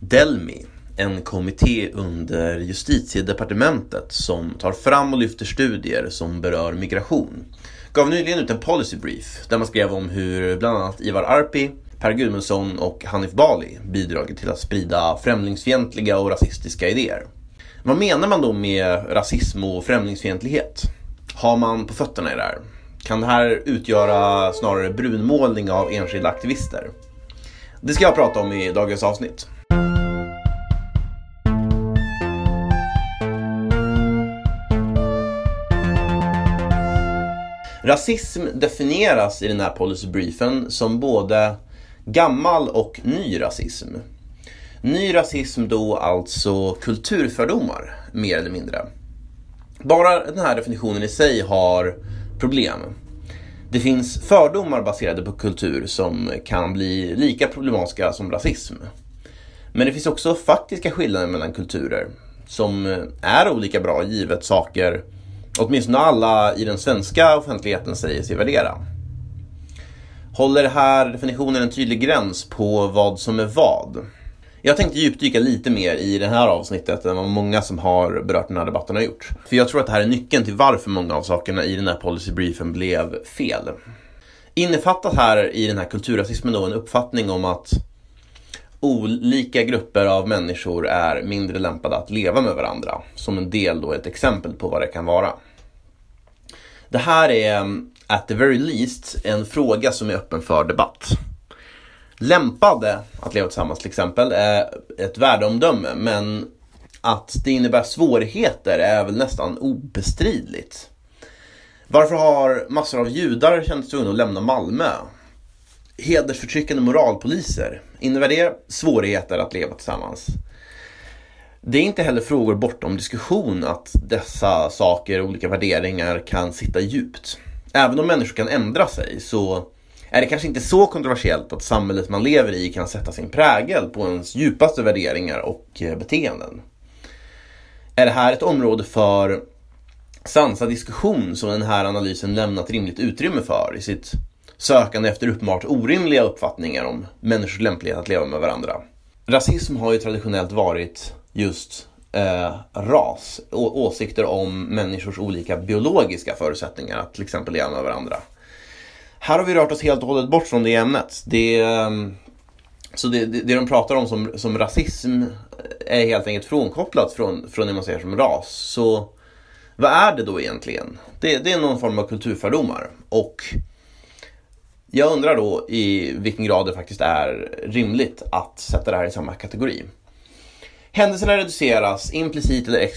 Delmi, en kommitté under justitiedepartementet som tar fram och lyfter studier som berör migration, gav nyligen ut en policy brief där man skrev om hur bland annat Ivar Arpi, Per Gudmundsson och Hanif Bali bidragit till att sprida främlingsfientliga och rasistiska idéer. Vad menar man då med rasism och främlingsfientlighet? Har man på fötterna i det här? Kan det här utgöra snarare brunmålning av enskilda aktivister? Det ska jag prata om i dagens avsnitt. Rasism definieras i den här policybriefen som både gammal och ny rasism. Ny rasism då alltså kulturfördomar, mer eller mindre. Bara den här definitionen i sig har problem. Det finns fördomar baserade på kultur som kan bli lika problematiska som rasism. Men det finns också faktiska skillnader mellan kulturer som är olika bra givet saker åtminstone alla i den svenska offentligheten säger sig värdera. Håller här definitionen en tydlig gräns på vad som är vad? Jag tänkte djupdyka lite mer i det här avsnittet än vad många som har berört den här debatten har gjort. För jag tror att det här är nyckeln till varför många av sakerna i den här policybriefen blev fel. Innefattat här i den här kulturrasismen då en uppfattning om att olika grupper av människor är mindre lämpade att leva med varandra. Som en del då ett exempel på vad det kan vara. Det här är mm, at the very least en fråga som är öppen för debatt. Lämpade att leva tillsammans till exempel är ett värdeomdöme men att det innebär svårigheter är väl nästan obestridligt. Varför har massor av judar känt sig tvungna att lämna Malmö? Hedersförtryckande moralpoliser, innebär det svårigheter att leva tillsammans? Det är inte heller frågor bortom diskussion att dessa saker, olika värderingar kan sitta djupt. Även om människor kan ändra sig så är det kanske inte så kontroversiellt att samhället man lever i kan sätta sin prägel på ens djupaste värderingar och eh, beteenden. Är det här ett område för sansad diskussion som den här analysen lämnat rimligt utrymme för i sitt sökande efter uppenbart orimliga uppfattningar om människors lämplighet att leva med varandra? Rasism har ju traditionellt varit just eh, ras och åsikter om människors olika biologiska förutsättningar att till exempel leva med varandra. Här har vi rört oss helt och hållet bort från det ämnet. Det, ehm, så det, det, det de pratar om som, som rasism eh, är helt enkelt frånkopplat från, från det man ser som ras. Så vad är det då egentligen? Det, det är någon form av kulturfördomar. Och jag undrar då i vilken grad det faktiskt är rimligt att sätta det här i samma kategori. Händelserna reduceras implicit eller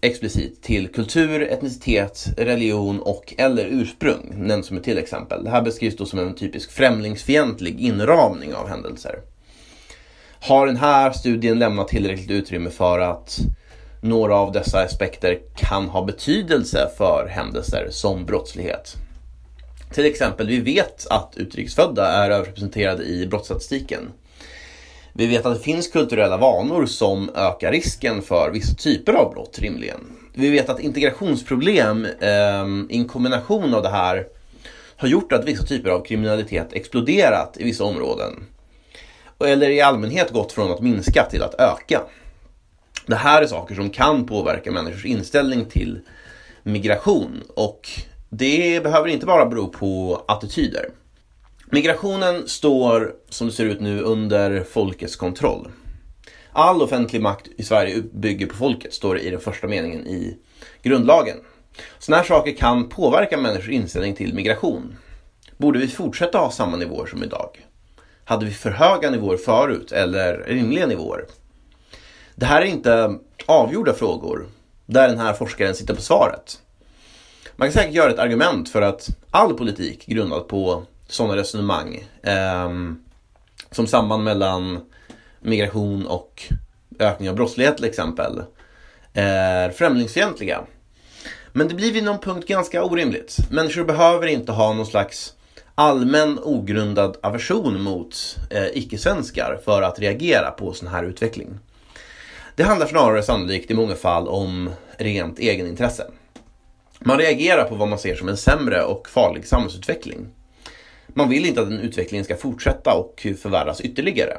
explicit till kultur, etnicitet, religion och eller ursprung, nämns som ett till exempel. Det här beskrivs då som en typisk främlingsfientlig inramning av händelser. Har den här studien lämnat tillräckligt utrymme för att några av dessa aspekter kan ha betydelse för händelser som brottslighet? Till exempel, vi vet att utrikesfödda är överrepresenterade i brottsstatistiken. Vi vet att det finns kulturella vanor som ökar risken för vissa typer av brott rimligen. Vi vet att integrationsproblem eh, i en kombination av det här har gjort att vissa typer av kriminalitet exploderat i vissa områden. Eller i allmänhet gått från att minska till att öka. Det här är saker som kan påverka människors inställning till migration och det behöver inte bara bero på attityder. Migrationen står, som det ser ut nu, under folkets kontroll. All offentlig makt i Sverige bygger på folket, står det i den första meningen i grundlagen. Sådana här saker kan påverka människors inställning till migration. Borde vi fortsätta ha samma nivåer som idag? Hade vi för höga nivåer förut eller rimliga nivåer? Det här är inte avgjorda frågor där den här forskaren sitter på svaret. Man kan säkert göra ett argument för att all politik grundad på sådana resonemang. Ehm, som samband mellan migration och ökning av brottslighet till exempel är främlingsfientliga. Men det blir vid någon punkt ganska orimligt. Människor behöver inte ha någon slags allmän ogrundad aversion mot eh, icke-svenskar för att reagera på sån här utveckling. Det handlar snarare sannolikt i många fall om rent egenintresse. Man reagerar på vad man ser som en sämre och farlig samhällsutveckling. Man vill inte att den utvecklingen ska fortsätta och förvärras ytterligare.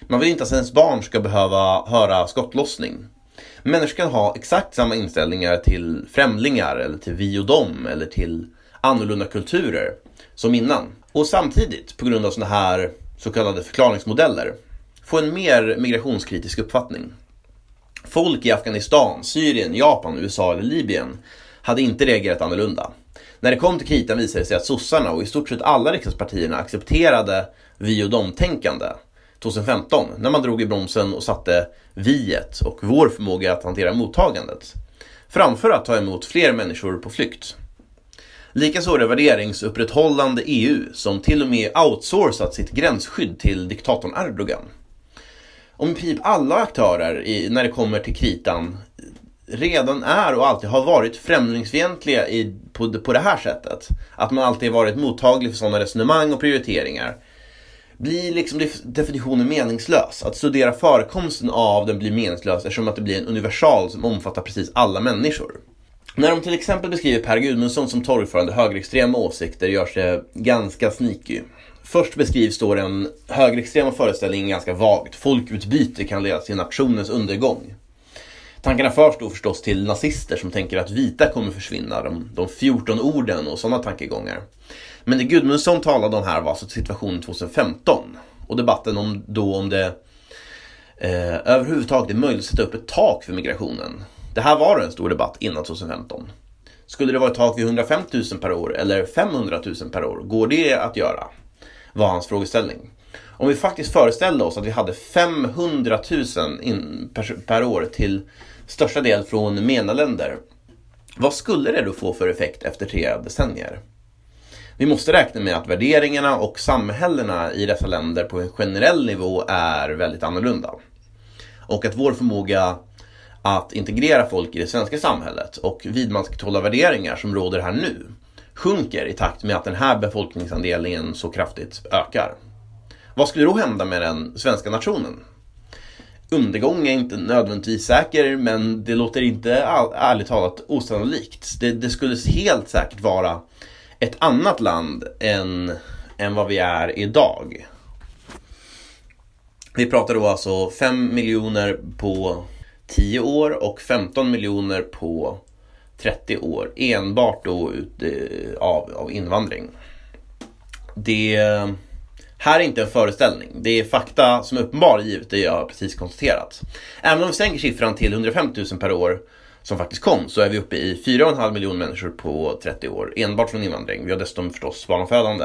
Man vill inte att ens barn ska behöva höra skottlossning. Människor kan ha exakt samma inställningar till främlingar eller till vi och dem eller till annorlunda kulturer som innan. Och samtidigt, på grund av sådana här så kallade förklaringsmodeller, få en mer migrationskritisk uppfattning. Folk i Afghanistan, Syrien, Japan, USA eller Libyen hade inte reagerat annorlunda. När det kom till kritan visade det sig att sossarna och i stort sett alla riksdagspartierna accepterade vi och dem-tänkande 2015 när man drog i bromsen och satte viet och vår förmåga att hantera mottagandet framför att ta emot fler människor på flykt. Likaså det värderingsupprätthållande EU som till och med outsourcat sitt gränsskydd till diktatorn Erdogan. Om i princip alla aktörer i, när det kommer till kritan redan är och alltid har varit främlingsfientliga i, på, på det här sättet. Att man alltid varit mottaglig för sådana resonemang och prioriteringar. Blir liksom definitionen meningslös. Att studera förekomsten av den blir meningslös eftersom att det blir en universal som omfattar precis alla människor. När de till exempel beskriver Per Gudmundsson som torgförande högerextrema åsikter görs det ganska sneaky. Först beskrivs då den högerextrema föreställningen ganska vagt. Folkutbyte kan leda till nationens undergång. Tankarna förs då förstås till nazister som tänker att vita kommer försvinna, de, de 14 orden och sådana tankegångar. Men det Gudmundsson talade om här var alltså situationen 2015 och debatten om då om det eh, överhuvudtaget är möjligt att sätta upp ett tak för migrationen. Det här var en stor debatt innan 2015. Skulle det vara ett tak vid 105 000 per år eller 500 000 per år? Går det att göra? Var hans frågeställning. Om vi faktiskt föreställde oss att vi hade 500 000 per, per år till största del från MENA-länder. Vad skulle det då få för effekt efter tre decennier? Vi måste räkna med att värderingarna och samhällena i dessa länder på en generell nivå är väldigt annorlunda. Och att vår förmåga att integrera folk i det svenska samhället och vidmakthålla värderingar som råder här nu sjunker i takt med att den här befolkningsandelen så kraftigt ökar. Vad skulle då hända med den svenska nationen? Undergång är inte nödvändigtvis säker men det låter inte all, ärligt talat osannolikt. Det, det skulle helt säkert vara ett annat land än, än vad vi är idag. Vi pratar då alltså 5 miljoner på 10 år och 15 miljoner på 30 år. Enbart då ut, eh, av, av invandring. Det här är inte en föreställning. Det är fakta som är uppenbar givet det jag precis konstaterat. Även om vi sänker siffran till 150 000 per år som faktiskt kom så är vi uppe i 4,5 miljoner människor på 30 år enbart från invandring. Vi har dessutom förstås barnafödande.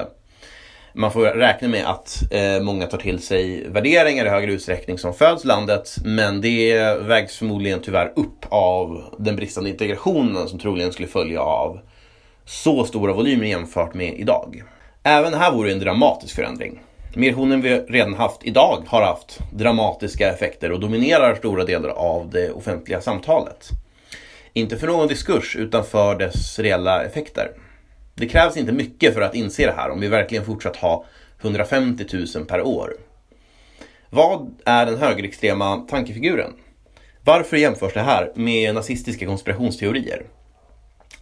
Man får räkna med att eh, många tar till sig värderingar i högre utsträckning som föds i landet men det vägs förmodligen tyvärr upp av den bristande integrationen som troligen skulle följa av så stora volymer jämfört med idag. Även här vore en dramatisk förändring. Migrationen vi redan haft idag har haft dramatiska effekter och dominerar stora delar av det offentliga samtalet. Inte för någon diskurs utan för dess reella effekter. Det krävs inte mycket för att inse det här om vi verkligen fortsatt ha 150 000 per år. Vad är den högerextrema tankefiguren? Varför jämförs det här med nazistiska konspirationsteorier?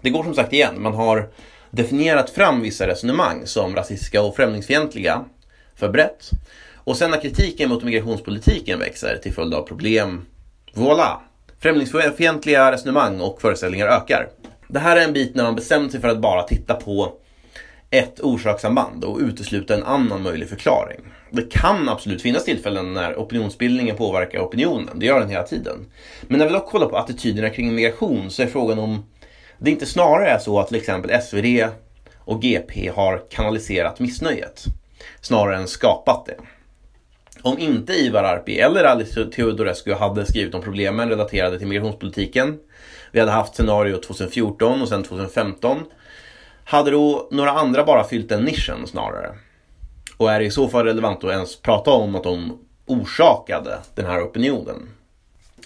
Det går som sagt igen, man har definierat fram vissa resonemang som rasistiska och främlingsfientliga för brett. Och sen när kritiken mot migrationspolitiken växer till följd av problem, voilà, främlingsfientliga resonemang och föreställningar ökar. Det här är en bit när man bestämt sig för att bara titta på ett orsakssamband och utesluta en annan möjlig förklaring. Det kan absolut finnas tillfällen när opinionsbildningen påverkar opinionen, det gör den hela tiden. Men när vi dock kollar på attityderna kring migration så är frågan om det inte snarare är så att till exempel SvD och GP har kanaliserat missnöjet snarare än skapat det. Om inte Ivar Arpi eller Alice Teodorescu hade skrivit om problemen relaterade till migrationspolitiken, vi hade haft scenario 2014 och sen 2015, hade då några andra bara fyllt den nischen snarare? Och är det i så fall relevant att ens prata om att de orsakade den här opinionen?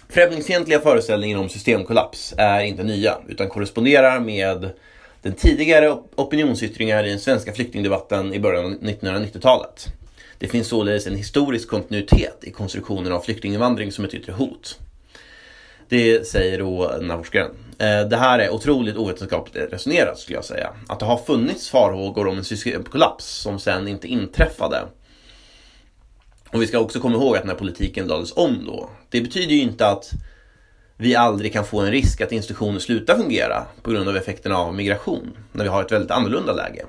Främlingsfientliga föreställningar om systemkollaps är inte nya utan korresponderar med den tidigare opinionsyttringar i den svenska flyktingdebatten i början av 1990-talet. Det finns således en historisk kontinuitet i konstruktionen av flyktinginvandring som ett yttre hot. Det säger då den här forskaren. Det här är otroligt ovetenskapligt resonerat skulle jag säga. Att det har funnits farhågor om en systemkollaps som sen inte inträffade Och vi ska också komma ihåg att när politiken lades om då, det betyder ju inte att vi aldrig kan få en risk att institutioner slutar fungera på grund av effekterna av migration, när vi har ett väldigt annorlunda läge.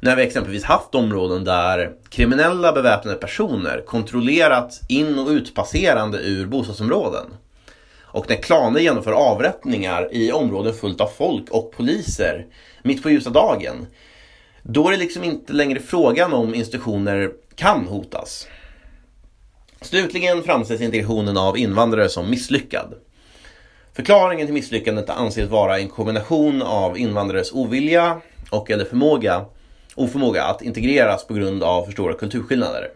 När vi exempelvis haft områden där kriminella beväpnade personer kontrollerat in och utpasserande ur bostadsområden. Och när klaner genomför avrättningar i områden fullt av folk och poliser mitt på ljusa dagen. Då är det liksom inte längre frågan om institutioner kan hotas. Slutligen framställs integrationen av invandrare som misslyckad. Förklaringen till misslyckandet anses vara en kombination av invandrares ovilja och eller förmåga, oförmåga att integreras på grund av för stora kulturskillnader.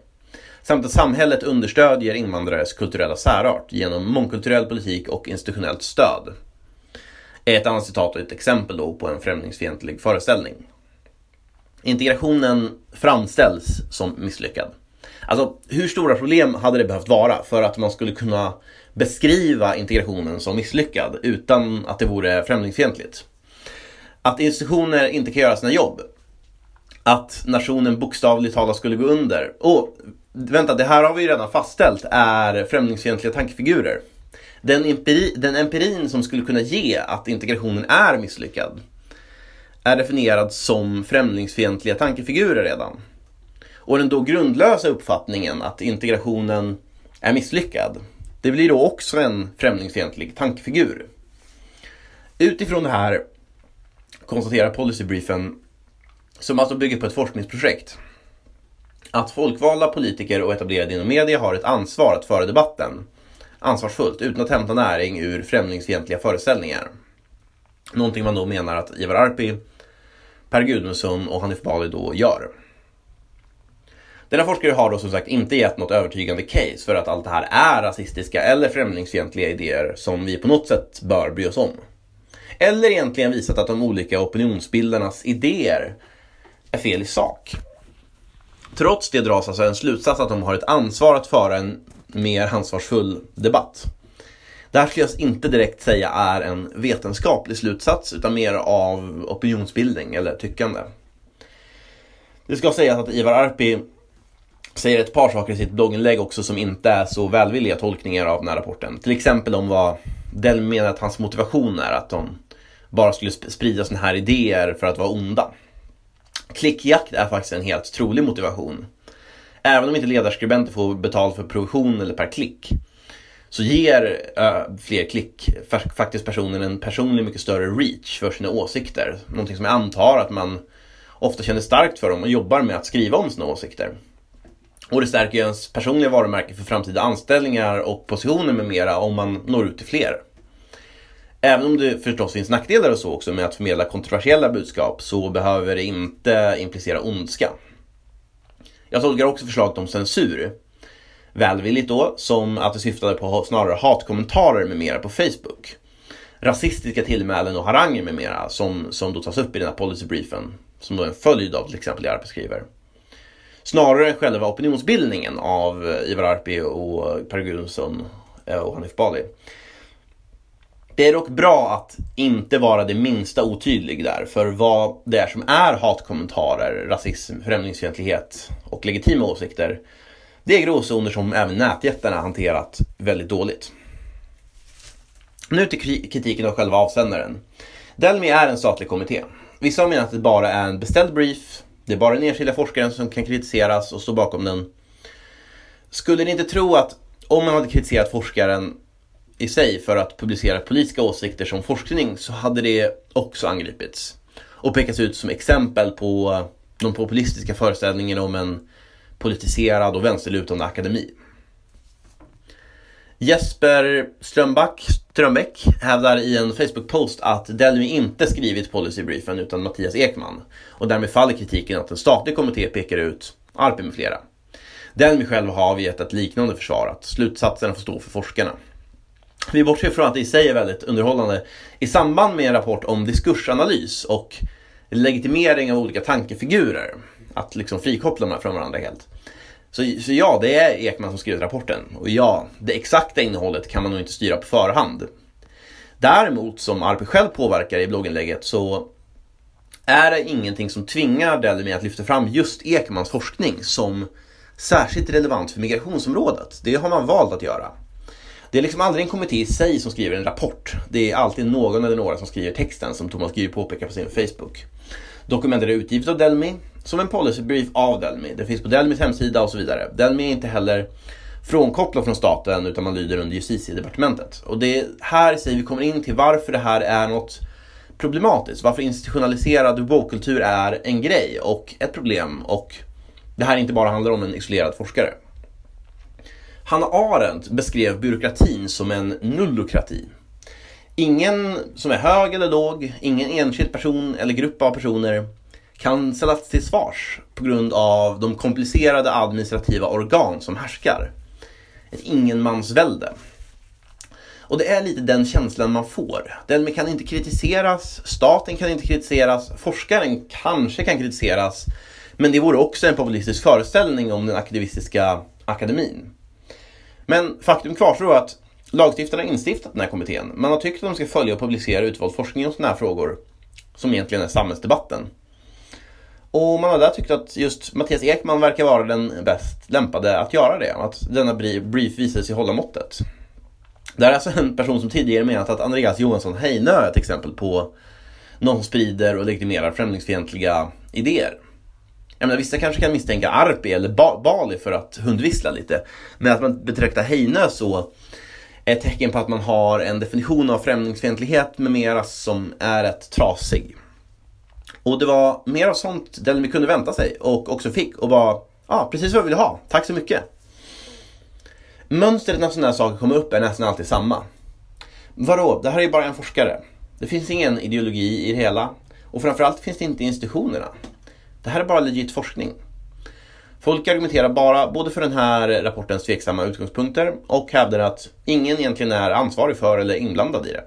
Samt att samhället understödjer invandrares kulturella särart genom mångkulturell politik och institutionellt stöd. Ett annat citat och ett exempel då på en främlingsfientlig föreställning. Integrationen framställs som misslyckad. Alltså, hur stora problem hade det behövt vara för att man skulle kunna beskriva integrationen som misslyckad utan att det vore främlingsfientligt? Att institutioner inte kan göra sina jobb. Att nationen bokstavligt talat skulle gå under. Och vänta, det här har vi ju redan fastställt är främlingsfientliga tankefigurer. Den, empiri, den empirin som skulle kunna ge att integrationen är misslyckad är definierad som främlingsfientliga tankefigurer redan. Och den då grundlösa uppfattningen att integrationen är misslyckad, det blir då också en främlingsfientlig tankefigur. Utifrån det här konstaterar policybriefen, som alltså bygger på ett forskningsprojekt, att folkvalda politiker och etablerade inom media har ett ansvar att föra debatten ansvarsfullt utan att hämta näring ur främlingsfientliga föreställningar. Någonting man då menar att Ivar Arpi, Per Gudmundsson och Hanif Bali då gör. Denna forskare har då som sagt inte gett något övertygande case för att allt det här är rasistiska eller främlingsfientliga idéer som vi på något sätt bör bry oss om. Eller egentligen visat att de olika opinionsbildarnas idéer är fel i sak. Trots det dras alltså en slutsats att de har ett ansvar att föra en mer ansvarsfull debatt. Det här skulle jag inte direkt säga är en vetenskaplig slutsats utan mer av opinionsbildning eller tyckande. Det ska sägas att Ivar Arpi säger ett par saker i sitt blogginlägg också som inte är så välvilliga tolkningar av den här rapporten. Till exempel om vad Dell menar att hans motivation är att de bara skulle sprida sådana här idéer för att vara onda. Klickjakt är faktiskt en helt trolig motivation. Även om inte ledarskribenter får betalt för provision eller per klick så ger äh, fler klick faktiskt personen en personlig mycket större reach för sina åsikter. Någonting som jag antar att man ofta känner starkt för om man jobbar med att skriva om sina åsikter. Och det stärker ens personliga varumärke för framtida anställningar och positioner med mera om man når ut till fler. Även om det förstås finns nackdelar och så också med att förmedla kontroversiella budskap så behöver det inte implicera ondska. Jag tolkar också förslaget om censur välvilligt då som att det syftade på snarare hatkommentarer med mera på Facebook. Rasistiska tillmälen och haranger med mera som, som då tas upp i den här policybriefen som då är en följd av till exempel Arpi skriver. Snarare än själva opinionsbildningen av eh, Ivar Arpi och Per Gudmundsson eh, och Hanif Bali. Det är dock bra att inte vara det minsta otydlig där för vad det är som är hatkommentarer, rasism, främlingsfientlighet och legitima åsikter. Det är gråzoner som även nätjättarna hanterat väldigt dåligt. Nu till kritiken av själva avsändaren. Delmi är en statlig kommitté. Vissa har menat att det bara är en beställd brief, det är bara den enskilda forskaren som kan kritiseras och stå bakom den. Skulle ni inte tro att om man hade kritiserat forskaren i sig för att publicera politiska åsikter som forskning så hade det också angripits. Och pekats ut som exempel på de populistiska föreställningarna om en politiserad och vänsterlutande akademi. Jesper Strömback, Strömbäck hävdar i en Facebook-post att Delmi inte skrivit policybriefen utan Mattias Ekman och därmed faller kritiken att en statlig kommitté pekar ut Arpi med flera. Delmi själv har avgett ett liknande försvar att slutsatserna får stå för forskarna. Vi bortser från att det i sig är väldigt underhållande i samband med en rapport om diskursanalys och legitimering av olika tankefigurer. Att liksom frikoppla dem från varandra helt. Så, så ja, det är Ekman som skrivit rapporten. Och ja, det exakta innehållet kan man nog inte styra på förhand. Däremot, som Arpi själv påverkar i blogginlägget, så är det ingenting som tvingar Delmi att lyfta fram just Ekmans forskning som särskilt relevant för migrationsområdet. Det har man valt att göra. Det är liksom aldrig en kommitté i sig som skriver en rapport. Det är alltid någon eller några som skriver texten som Thomas Gyr påpekar på sin Facebook. Dokumentet är utgivet av Delmi som en policybrief av Delmi. Det finns på Delmis hemsida och så vidare. Delmi är inte heller frånkopplad från staten utan man lyder under justitiedepartementet. Och det är här säger vi kommer in till varför det här är något problematiskt. Varför institutionaliserad woke-kultur är en grej och ett problem och det här inte bara handlar om en isolerad forskare. Hanna Arendt beskrev byråkratin som en nullokrati. Ingen som är hög eller låg, ingen enskild person eller grupp av personer kan ställas till svars på grund av de komplicerade administrativa organ som härskar. Ett ingenmansvälde. Och det är lite den känslan man får. Den kan inte kritiseras, staten kan inte kritiseras, forskaren kanske kan kritiseras. Men det vore också en populistisk föreställning om den aktivistiska akademin. Men faktum kvarstår att lagstiftarna har instiftat den här kommittén. Man har tyckt att de ska följa och publicera utvald forskning om sådana här frågor, som egentligen är samhällsdebatten. Och man har där tyckt att just Mattias Ekman verkar vara den bäst lämpade att göra det. Att denna brief visar sig hålla måttet. Det här är alltså en person som tidigare menat att Andreas Johansson Heinö är ett exempel på någon som sprider och legitimerar främlingsfientliga idéer. Jag menar, vissa kanske kan misstänka Arpi eller ba Bali för att hundvissla lite. Men att man betraktar Heinö så är ett tecken på att man har en definition av främlingsfientlighet med mera som är rätt trasig. Och det var mer av sånt Delmi kunde vänta sig och också fick och var ah, precis vad vi ville ha. Tack så mycket. Mönstret när sådana här saker kommer upp är nästan alltid samma. Vadå, det här är ju bara en forskare. Det finns ingen ideologi i det hela och framförallt finns det inte i institutionerna. Det här är bara legit forskning. Folk argumenterar bara både för den här rapportens tveksamma utgångspunkter och hävdar att ingen egentligen är ansvarig för eller inblandad i det.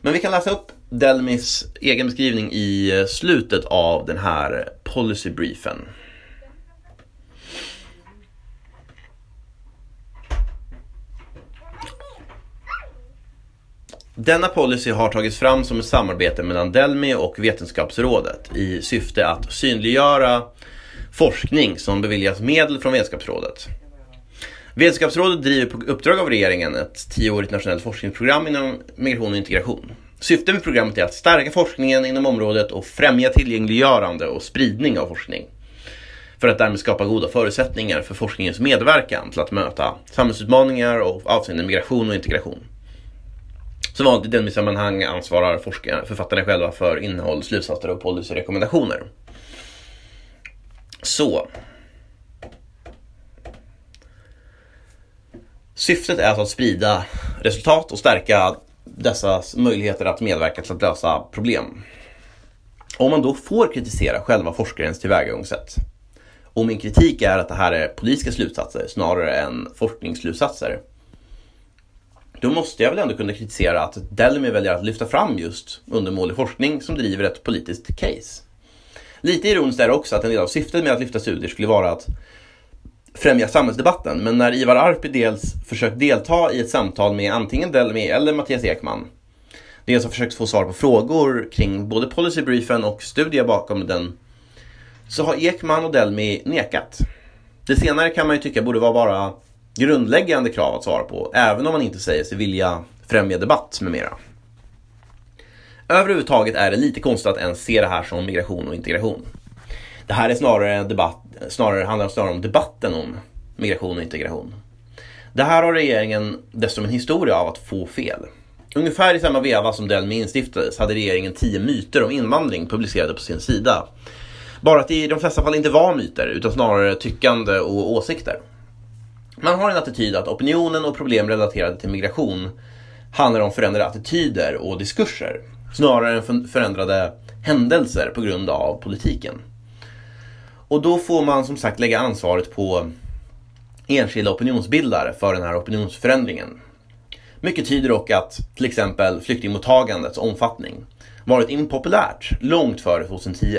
Men vi kan läsa upp Delmis egen beskrivning i eh, slutet av den här policybriefen. Denna policy har tagits fram som ett samarbete mellan Delmi och Vetenskapsrådet i syfte att synliggöra forskning som beviljas medel från Vetenskapsrådet. Vetenskapsrådet driver på uppdrag av regeringen ett tioårigt nationellt forskningsprogram inom migration och integration. Syftet med programmet är att stärka forskningen inom området och främja tillgängliggörande och spridning av forskning. För att därmed skapa goda förutsättningar för forskningens medverkan till att möta samhällsutmaningar och avseende migration och integration. Som vanligt i Delmi-sammanhang ansvarar författarna själva för innehåll, slutsatser och policyrekommendationer. Så. Syftet är alltså att sprida resultat och stärka dessas möjligheter att medverka till att lösa problem. Om man då får kritisera själva forskarens tillvägagångssätt. Och min kritik är att det här är politiska slutsatser snarare än forskningsslutsatser då måste jag väl ändå kunna kritisera att Delmi väljer att lyfta fram just undermålig forskning som driver ett politiskt case. Lite ironiskt är det också att en del av syftet med att lyfta studier skulle vara att främja samhällsdebatten. Men när Ivar Arpi dels försökt delta i ett samtal med antingen Delmi eller Mattias Ekman, dels har försökt få svar på frågor kring både policybriefen och studier bakom den, så har Ekman och Delmi nekat. Det senare kan man ju tycka borde vara bara grundläggande krav att svara på, även om man inte säger sig vilja främja debatt med mera. Överhuvudtaget är det lite konstigt att ens se det här som migration och integration. Det här är snarare en debatt, snarare handlar snarare om debatten om migration och integration. Det här har regeringen dessutom en historia av att få fel. Ungefär i samma veva som Delmi instiftades hade regeringen tio myter om invandring publicerade på sin sida. Bara att det i de flesta fall inte var myter, utan snarare tyckande och åsikter. Man har en attityd att opinionen och problem relaterade till migration handlar om förändrade attityder och diskurser snarare än förändrade händelser på grund av politiken. Och då får man som sagt lägga ansvaret på enskilda opinionsbildare för den här opinionsförändringen. Mycket tyder dock att till exempel flyktingmottagandets omfattning varit impopulärt långt före 2010.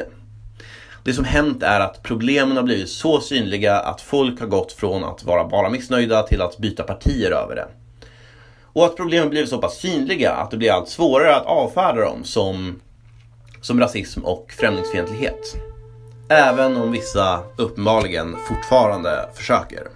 Det som hänt är att problemen har blivit så synliga att folk har gått från att vara bara missnöjda till att byta partier över det. Och att problemen blivit så pass synliga att det blir allt svårare att avfärda dem som, som rasism och främlingsfientlighet. Även om vissa uppenbarligen fortfarande försöker.